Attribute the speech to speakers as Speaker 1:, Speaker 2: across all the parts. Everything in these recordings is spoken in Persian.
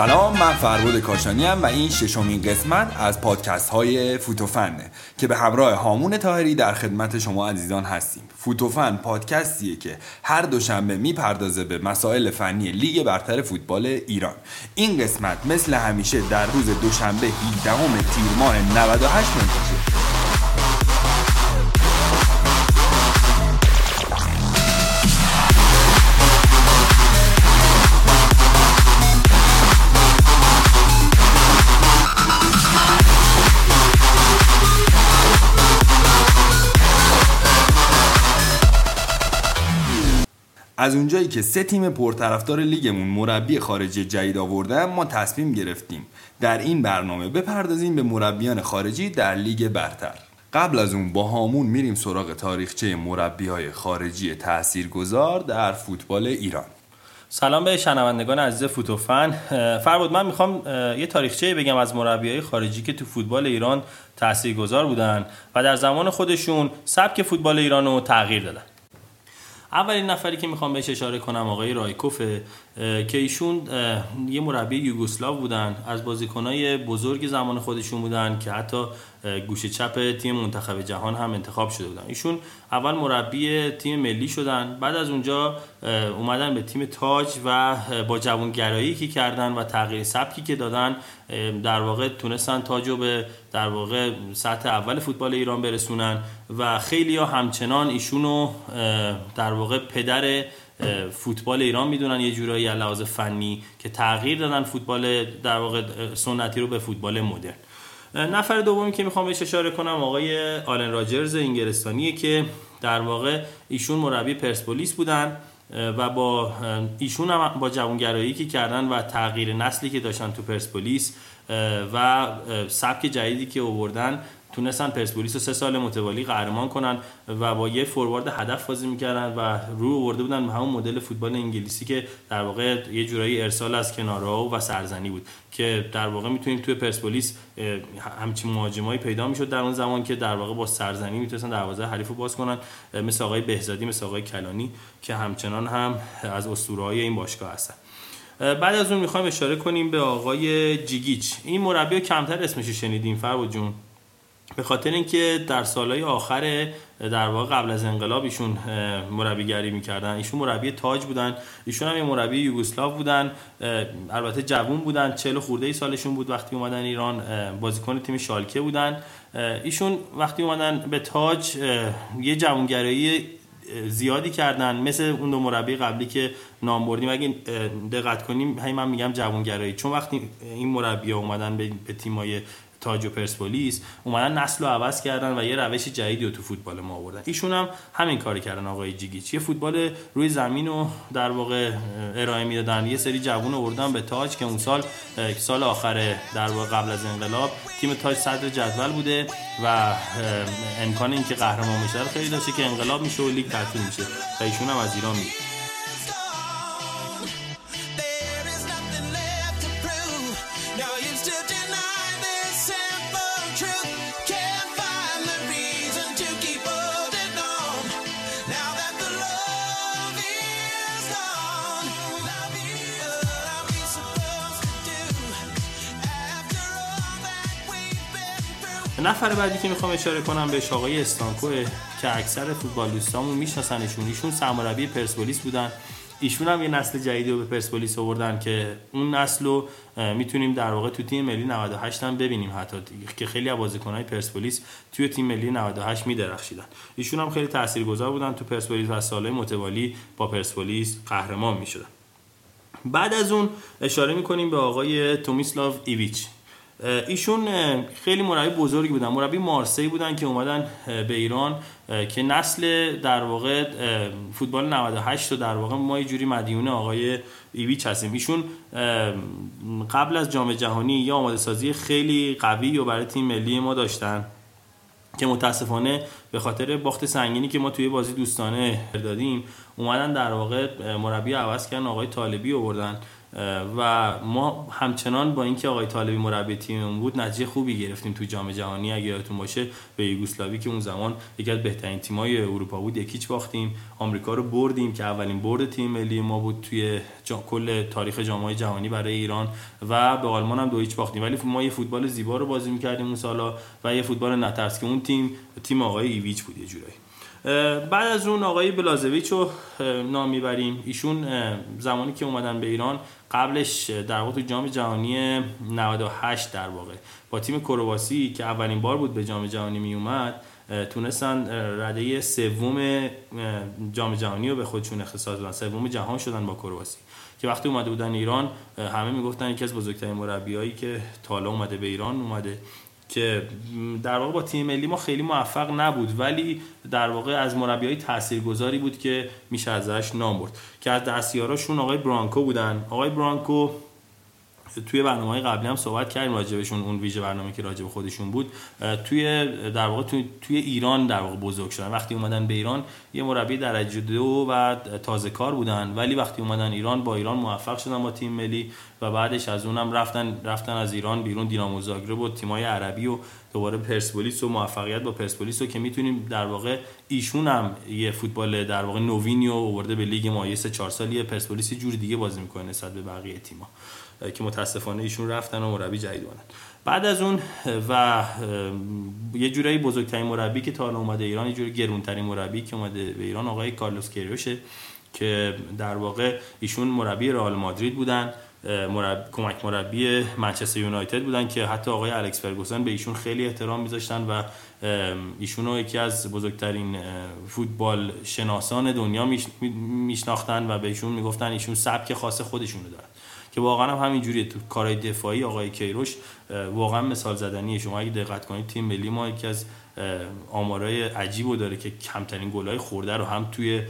Speaker 1: سلام من فربود کاشانی و این ششمین قسمت از پادکست های فوتوفنه که به همراه هامون تاهری در خدمت شما عزیزان هستیم. فوتوفن پادکستیه که هر دوشنبه می‌پردازه به مسائل فنی لیگ برتر فوتبال ایران. این قسمت مثل همیشه در روز دوشنبه 18 تیر ماه 98 منتشر. از اونجایی که سه تیم پرطرفدار لیگمون مربی خارجی جدید آوردن ما تصمیم گرفتیم در این برنامه بپردازیم به مربیان خارجی در لیگ برتر. قبل از اون با هامون میریم سراغ تاریخچه مربی های خارجی تاثیرگذار در فوتبال ایران.
Speaker 2: سلام به شنوندگان عزیز فوتوفن فربود من می‌خوام یه تاریخچه بگم از های خارجی که تو فوتبال ایران تاثیرگذار بودن و در زمان خودشون سبک فوتبال ایران رو تغییر دادن. اولین نفری که می‌خوام بهش اشاره کنم آقای رایکوفه که ایشون یه مربی یوگسلاو بودن از بازیکنای بزرگ زمان خودشون بودن که حتی گوشه چپ تیم منتخب جهان هم انتخاب شده بودن. ایشون اول مربی تیم ملی شدن بعد از اونجا اومدن به تیم تاج و با جوانگرایی که کردن و تغییر سبکی که دادن در واقع تونستن تاج رو به در واقع سطح اول فوتبال ایران برسونن و خیلی ها همچنان ایشونو در واقع پدر فوتبال ایران می‌دونن یه جورایی لحاظ فنی که تغییر دادن فوتبال در واقع سنتی رو به فوتبال مدرن. نفر دومی که می‌خوام بهش اشاره کنم آقای آلن راجرز انگلستانیه که در واقع ایشون مربی پرسپولیس بودن و با ایشون هم با جوانگرایی که کردن و تغییر نسلی که داشتن تو پرسپولیس و سبک جدیدی که آوردن تونستن پرسپولیس رو سه سال متوالی قهرمان کنن و با یه فوروارد هدف بازی می‌کردن و رو آورده بودن به همون مدل فوتبال انگلیسی که در واقع یه جورایی ارسال از کنارها و سرزنی بود که در واقع می‌تونیم توی پرسپولیس همچین مهاجمایی پیدا می‌شد در اون زمان که در واقع با سرزنی می‌تونستن دروازه حریف رو باز کنن مثل آقای بهزادی مثل آقای کلانی که همچنان هم از اسطوره های این باشگاه هستن. بعد از اون می‌خوایم اشاره کنیم به آقای جیگیچ. این مربی کمتر اسمش شنیدیم فرود جون. به خاطر اینکه در سالهای آخر در واقع قبل از انقلاب ایشون مربیگری می‌کردن. ایشون مربی تاج بودن. ایشون هم یه مربی یوگسلاو بودن. البته جوون بودن. 40 خورده ای سالشون بود وقتی اومدن ایران. بازیکن تیم شالکه بودن. ایشون وقتی اومدن به تاج یه جوانگرایی زیادی کردن. مثل اون دو مربی قبلی که نام بردیم. اگه دقت کنیم هی من میگم جوانگرایی چون وقتی این مربی ها اومدن به, به تیمای تاج و پرسپولیس اومدن نسل رو عوض کردن و یه روش جدیدی رو تو فوتبال ما آوردن. ایشون هم همین کاری کردن آقای جیگیچ. یه فوتبال روی زمین رو در واقع ارائه می‌دادن. یه سری جوون آوردن به تاج که اون سال سال آخر در واقع قبل از انقلاب تیم تاج صدر جدول بوده و امکان اینکه قهرمان بشه خیلی داشته که انقلاب میشه و لیگ تعطیل میشه و ایشون هم از ایران میاد نفر بعدی که می‌خوام اشاره کنم به آقای استانکو که اکثر فوتبال دوستامون میشناسنشون. ایشون سرمربی پرسپولیس بودن. ایشون هم یه نسل جدیدی رو به پرسپولیس آوردن که اون نسل رو می‌تونیم در واقع تو تیم ملی 98 هم ببینیم حتی که خیلی از بازیکن‌های پرسپولیس توی تیم ملی 98 میدرخشیدن. ایشون هم خیلی تاثیرگذار بودن تو پرسپولیس و سالهای متوالی با پرسپولیس قهرمان می‌شدن. بعد از اون اشاره می‌کنیم به آقای تومیسلاو ایویچ. ایشون خیلی مربی بزرگی بودن. مربی مارسی بودن که اومدن به ایران که نسل در واقع فوتبال 98 رو در واقع ما یه جوری مدیون آقای ایویچ هستیم. ایشون قبل از جام جهانی یا آماده سازی خیلی قوی و برای تیم ملی ما داشتن که متاسفانه به خاطر باخت سنگینی که ما توی بازی دوستانه دادیم اومدن در واقع مربی عوض کردن آقای طالبی آوردن و ما همچنان با اینکه آقای طالبی مربی تیممون بود نتیجه خوبی گرفتیم تو جام جهانی. اگه یادتون باشه به یوگسلاوی که اون زمان یکی از بهترین تیمای اروپا بود یکیچ باختیم. آمریکا رو بردیم که اولین برد تیم ملی ما بود توی کل تاریخ جام جهانی برای ایران. و به آلمان هم دو هیچ باختیم. ولی ما یه فوتبال زیبا رو بازی می‌کردیم اون سالا و یه فوتبال نترس که اون تیم تیم آقای ایویچ بود یه جورایی. بعد از اون آقای بلازویچ رو نام می‌بریم. ایشون زمانی که اومدن به ایران قبلش در واقع تو جام جهانی 98 در واقع. با تیم کرواسی که اولین بار بود به جام جهانی می اومد تونستن رده سوم جام جهانی رو به خودشون اختصاص بدن. سوم جهان شدن با کرواسی. که وقتی اومده بودن ایران همه می‌گفتن یکی از بزرگترین مربیایی که تا اومده به ایران اومده. که در واقع با تیم ملی ما خیلی موفق نبود ولی در واقع از مربیای تاثیرگذاری بود که میشه ازش نام برد. که از دستیاراشون آقای برانکو بودن. آقای برانکو توی برنامه قبلی هم صحبت کردیم راجبشون اون ویژه برنامه که راجب خودشون بود. توی در واقع توی, توی ایران در واقع بزرگ شدن. وقتی اومدن به ایران یه مربی درجه دو و تازه کار بودن. ولی وقتی اومدن ایران با ایران موفق شدن با تیم ملی و بعدش از اونم رفتن رفتن از ایران بیرون. دینامو زاگرب و تیمای عربی و دوباره پرسپولیس و موفقیت با پرسپولیس رو که می‌تونیم در واقع ایشون هم یه فوتبال در واقع نوینیو آورده به لیگ ما یه سه چهار سالی پرسپولیس جور دیگه بازی می‌کنه نسبت به بقیه تیم‌ها. که متاسفانه ایشون رفتن و مربی جدید اومدن. بعد از اون و یه جورایی بزرگترین مربی که تا حالا اومده ایران یه جوری گرونترین مربی که اومده به ایران آقای کارلوس کیروشه که در واقع ایشون مربی رئال مادرید بودن مرب... کمک مربی منچستر یونایتد بودن که حتی آقای الکس فرگوسن به ایشون خیلی احترام میذاشتن و ایشون رو یکی از بزرگترین فوتبال شناسان دنیا میشناختن و به ایشون می‌گفتن ایشون سبک خاص خودشونو دارن. که واقعا هم همینجوریه. تو کارهای دفاعی آقای کیروش واقعا مثال زدنیه. شما اگه دقت کنید تیم ملی ما یکی از آمارای عجیب داره که کمترین گلای خورده رو هم توی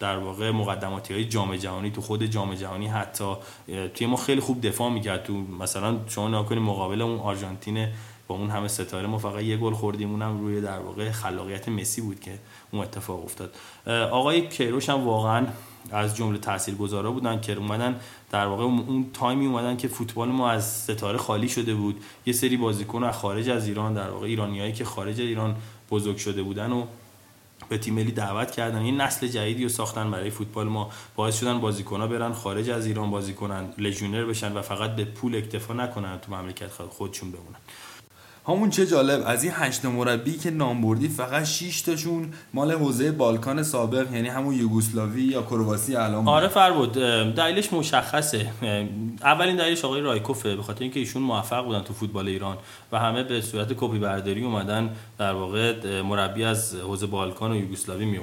Speaker 2: در واقع مقدماتی های جام جهانی تو خود جام جهانی حتی توی ما خیلی خوب دفاع می‌کرد. تو مثلا شما نکنید مقابل اون آرژانتین با اون همه ستاره ما فقط یه گل خوردیم اونم روی در واقع خلاقیت مسی بود که اون اتفاق افتاد. آقای کیروش هم واقعا از جمله تاثیرگذارا بودن که اومدن در واقع اون تایمی اومدن که فوتبال ما از ستاره خالی شده بود. یه سری بازیکن از خارج از ایران در واقع ایرانیایی که خارج ایران بزرگ شده بودن و به تیم ملی دعوت کردن. این نسل جدیدی رو ساختن برای فوتبال ما. باعث شدن بازیکن‌ها برن خارج از ایران بازی کنن لژیونر بشن و فقط به پول اکتفا نکنن تو مملکت خودشون بمونن.
Speaker 1: همون چه جالب از این هشت مربی که نام بردی فقط 6 تاشون مال حوزه بالکان سابق یعنی همون یوگسلاوی یا کرواسی الان
Speaker 2: آره فربود دلیلش مشخصه. اولین دلیلش آقای رایکوفه به خاطر اینکه ایشون موفق بودن تو فوتبال ایران و همه به صورت کپی برداری اومدن در واقع مربی از حوزه بالکان و یوگسلاوی می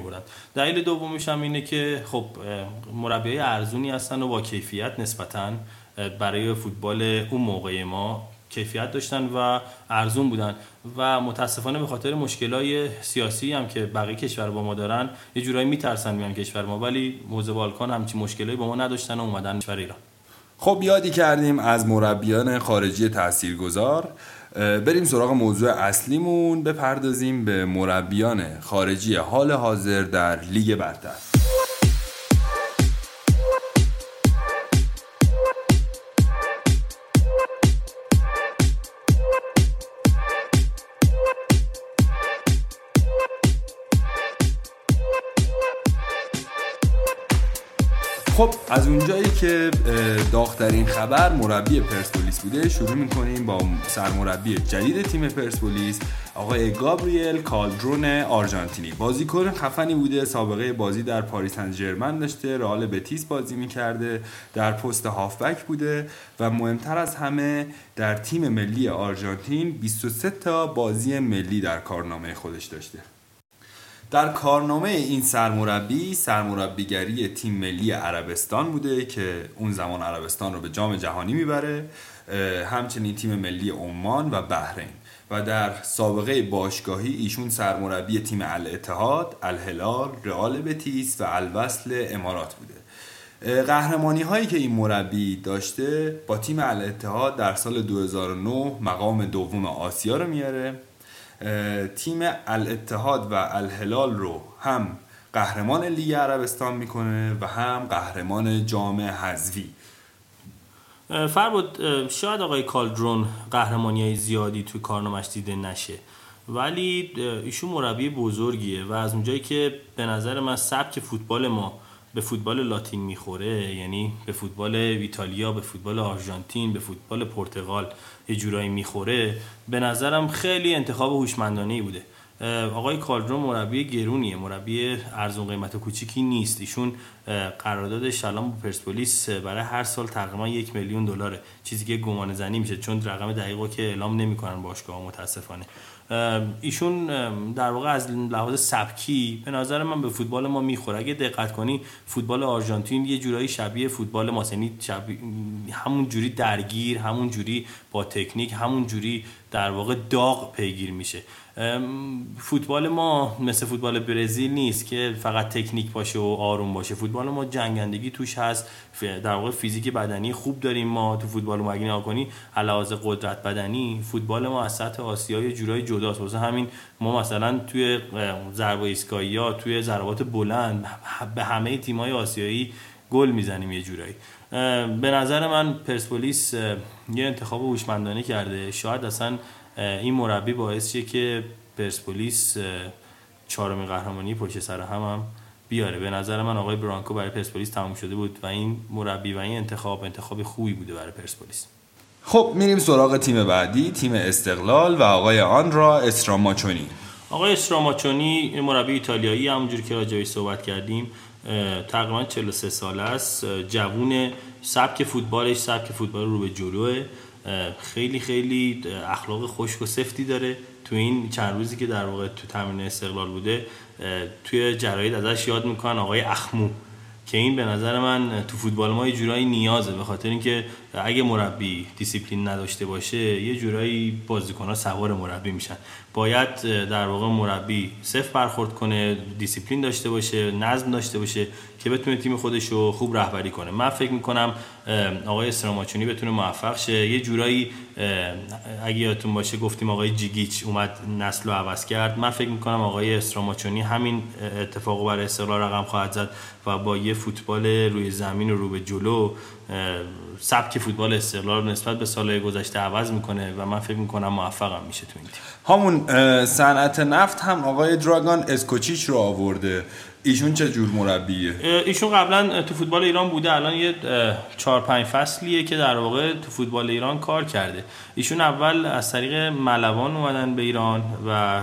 Speaker 2: دلیل دومش هم اینه که خب مربیای ارزونی هستن و با کیفیت نسبتا برای فوتبال اون موقع ما کیفیت داشتن و ارزون بودن. و متاسفانه به خاطر مشکلای سیاسی هم که بقیه کشور با ما دارن یه جورایی میترسن میان کشور ما. ولی موزه بالکان همچین مشکلایی با ما نداشتن و اومدن کشور ایران.
Speaker 1: خب یادی کردیم از مربیان خارجی تاثیرگذار. بریم سراغ موضوع اصلیمون. بپردازیم به مربیان خارجی حال حاضر در لیگ برتر. خب از اونجایی که داغترین خبر مربی پرسپولیس بوده شروع می‌کنیم با سرمربی جدید تیم پرسپولیس آقای گابریل کالدرون آرژانتینی. بازیکن خفنی بوده سابقه بازی در پاریس سن داشته رئال بتیس بازی می‌کرده در پست هافبک بوده و مهمتر از همه در تیم ملی آرژانتین 23 تا بازی ملی در کارنامه خودش داشته. در کارنامه این سرمربی سرمربیگری تیم ملی عربستان بوده که اون زمان عربستان رو به جام جهانی می‌بره همچنین تیم ملی عمان و بحرین. و در سابقه باشگاهی ایشون سرمربی تیم الاتحاد، الهلال، رئال بتیس و الوصل امارات بوده. قهرمانی هایی که این مربی داشته با تیم الاتحاد در سال 2009 مقام دوم آسیا رو میاره تیم الاتحاد و الهلال رو هم قهرمان لیگ عربستان می‌کنه و هم قهرمان جام حذوی
Speaker 2: فربود شاید آقای کالدرون قهرمانی های زیادی توی کارنامش دیده نشه ولی ایشون مربی بزرگیه و از اونجایی که به نظر من سبک فوتبال ما به فوتبال لاتین می‌خوره یعنی به فوتبال ایتالیا به فوتبال آرژانتین به فوتبال پرتغال یه جورایی می‌خوره. به نظرم خیلی انتخاب هوشمندانه بوده. آقای کالدرون مربی گرونیه مربی ارزون قیمت و کوچیکی نیست. ایشون قرارداد شلام با پرسپولیس برای هر سال تقریبا یک میلیون دلاره. چیزی که گمان زنی میشه چون رقم دقیقو که اعلام نمی‌کنن باشگاه متاسفانه. ایشون در واقع از لحاظ سبکی به نظر من به فوتبال ما می‌خوره. اگه دقت کنی فوتبال آرژانتین یه جورایی شبیه فوتبال ما یعنی همون جوری درگیر همون جوری با تکنیک همون جوری در واقع داغ پیگیر میشه. فوتبال ما مثل فوتبال برزیل نیست که فقط تکنیک باشه و آروم باشه. فوتبال ما جنگندگی توش هست. در واقع فیزیک بدنی خوب داریم ما تو فوتبال ما اگه کنی علاوه قدرت بدنی فوتبال ما از سطح آسیا یه جورایی جداست. واسه همین ما مثلا توی ضربه ایستگاهی توی ضربات بلند به همه تیم‌های آسیایی گل می‌زنیم یه جورایی. به نظر من پرسپولیس یه انتخاب هوشمندانه کرده. شاید اصلا این مربی باعث شه که پرسپولیس چهارمین قهرمانی پشت سر هم, هم بیاره. به نظر من آقای برانکو برای پرسپولیس تموم شده بود و این مربی و این انتخاب انتخاب خوبی بوده برای پرسپولیس.
Speaker 1: خب میریم سراغ تیم بعدی تیم استقلال و آقای آن را استراماچونی.
Speaker 2: آقای استراماچونی مربی ایتالیایی همونجوری که راجعش صحبت کردیم تقریبا 43 ساله است. جوون سبک فوتبالش سبک فوتبال رو به جلوه. خیلی خیلی اخلاق خشک و سفتی داره. تو این چند روزی که در واقع تو تمرین استقلال بوده توی جراید ازش یاد می‌کنن آقای اخمو که این به نظر من تو فوتبال ما یه جورایی نیازه به خاطر اینکه اگه مربی دیسیپلین نداشته باشه یه جورایی ها سوار مربی میشن. باید در واقع مربی صفر برخورد کنه دیسیپلین داشته باشه نظم داشته باشه که بتونه تیم خودش رو خوب رهبری کنه. من فکر می‌کنم آقای استراماچونی بتونه موفق شه. یه جورایی اگه یادتون باشه گفتیم آقای جیگیچ اومد نسل رو عوض کرد. من فکر می‌کنم آقای استراماچونی همین اتفاق برای استقلال رقم خواهد زد و با یه فوتبال روی زمین و رو به جلو سبک فوتبال استقلال نسبت به سال گذشته عوض می‌کنه و من فکر می‌کنم موفقم میشه تو این تیم.
Speaker 1: همون صنعت نفت هم آقای دراگان اسکوچیچ رو آورده. ایشون چه جور مربیه؟
Speaker 2: ایشون قبلا تو فوتبال ایران بوده الان یه چهار پنج فصلیه که در واقع تو فوتبال ایران کار کرده. ایشون اول از طریق ملوان اومدن به ایران و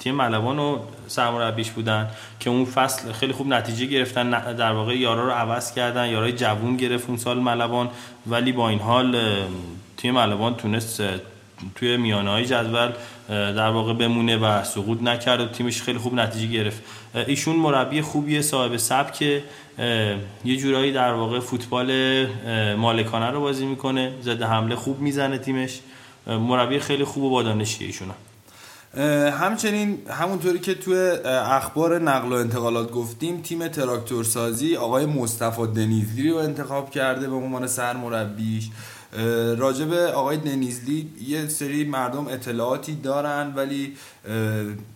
Speaker 2: تیم ملوان و سرمربیش بودن که اون فصل خیلی خوب نتیجه گرفتن در واقع یارا رو عوض کردن یارای جوون گرفت اون سال ملوان. ولی با این حال تیم ملوان تونست توی میانه های جدول در واقع بمونه و سقوط نکرد و تیمش خیلی خوب نتیجه گرفت. ایشون مربی خوبیه صاحب سبک یه جورایی در واقع فوتبال مالکانه رو بازی می‌کنه زده حمله خوب می‌زنه تیمش. مربی خیلی خوب و با دانشیه ایشون
Speaker 1: همچنین همونطوری که توی اخبار نقل و انتقالات گفتیم تیم تراکتورسازی آقای مصطفی دنیزلی رو انتخاب کرده به عنوان سرمربیش. راجب آقای دنیزلی یه سری مردم اطلاعاتی دارن ولی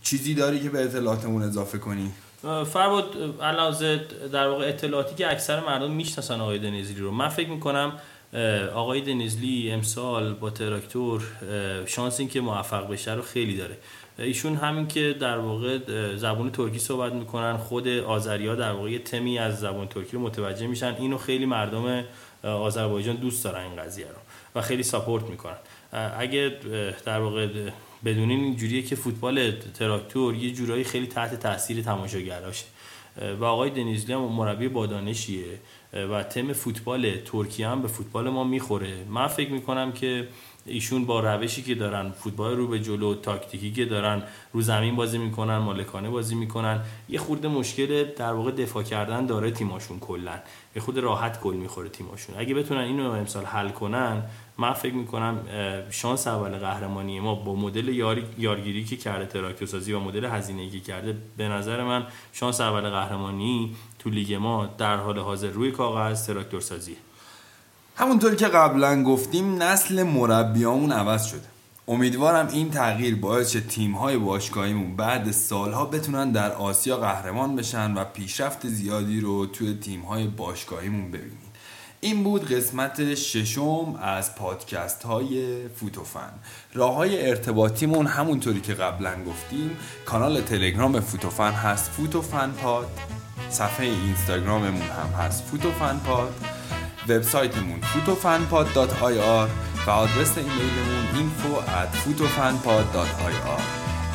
Speaker 1: چیزی داری که به اطلاعاتمون اضافه کنی؟
Speaker 2: فرباد علاوه در واقع اطلاعاتی که اکثر مردم می‌شناسن آقای دنیزلی رو من فکر می‌کنم آقای دنیزلی امسال با تراکتور شانس این که موفق بشه رو خیلی داره. ایشون همین که در واقع زبان ترکی صحبت می‌کنن خود آذریا در واقع تمی از زبان ترکی رو متوجه میشن. اینو خیلی مردم آذربایجان دوست دارن این قضیه رو و خیلی ساپورت می‌کنن. اگه در واقع بدونین اینجوریه که فوتبال تراکتور یه جورایی خیلی تحت تاثیر تماشاگراشه و آقای دنیزلی هم مربی بادانشیه و تم فوتبال ترکیه هم به فوتبال ما می‌خوره. من فکر می‌کنم که ایشون با روشی که دارن فوتبال رو به جلو تاکتیکی که دارن رو زمین بازی می‌کنن مالکانه بازی می‌کنن. یه خورده مشکل در واقع دفاع کردن داره تیماشون کلا. یه خود راحت گل می‌خوره تیماشون. اگه بتونن اینو امسال حل کنن من فکر می‌کنم شانس اول قهرمانی ما با مدل یار... یارگیری که کرده تراکتور سازی و مدل هزینه که کرده به نظر من شانس اول قهرمانی تو لیگ ما در حال حاضر روی کاغذ تراکتور سازی
Speaker 1: همونطوری که قبلا گفتیم نسل مربیامون عوض شده. امیدوارم این تغییر باعث شه تیم های باشگاهیمون بعد سالها بتونن در آسیا قهرمان بشن و پیشرفت زیادی رو توی تیم های باشگاهیمون ببینیم. این بود قسمت ششم از پادکست های فوتوفن. راه های ارتباطیمون همونطوری که قبلا گفتیم. کانال تلگرام فوتوفن هست فوتوفن پاد. صفحه اینستاگراممون هم هست فوتوفن پاد وبسایتمون fotofanpod.ir و آدرس ایمیلمون info at fotofanpod.ir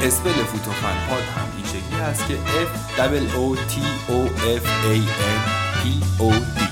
Speaker 1: اسپل فوتوفن پاد هم این شکلی هست که F O T O F A N P O D.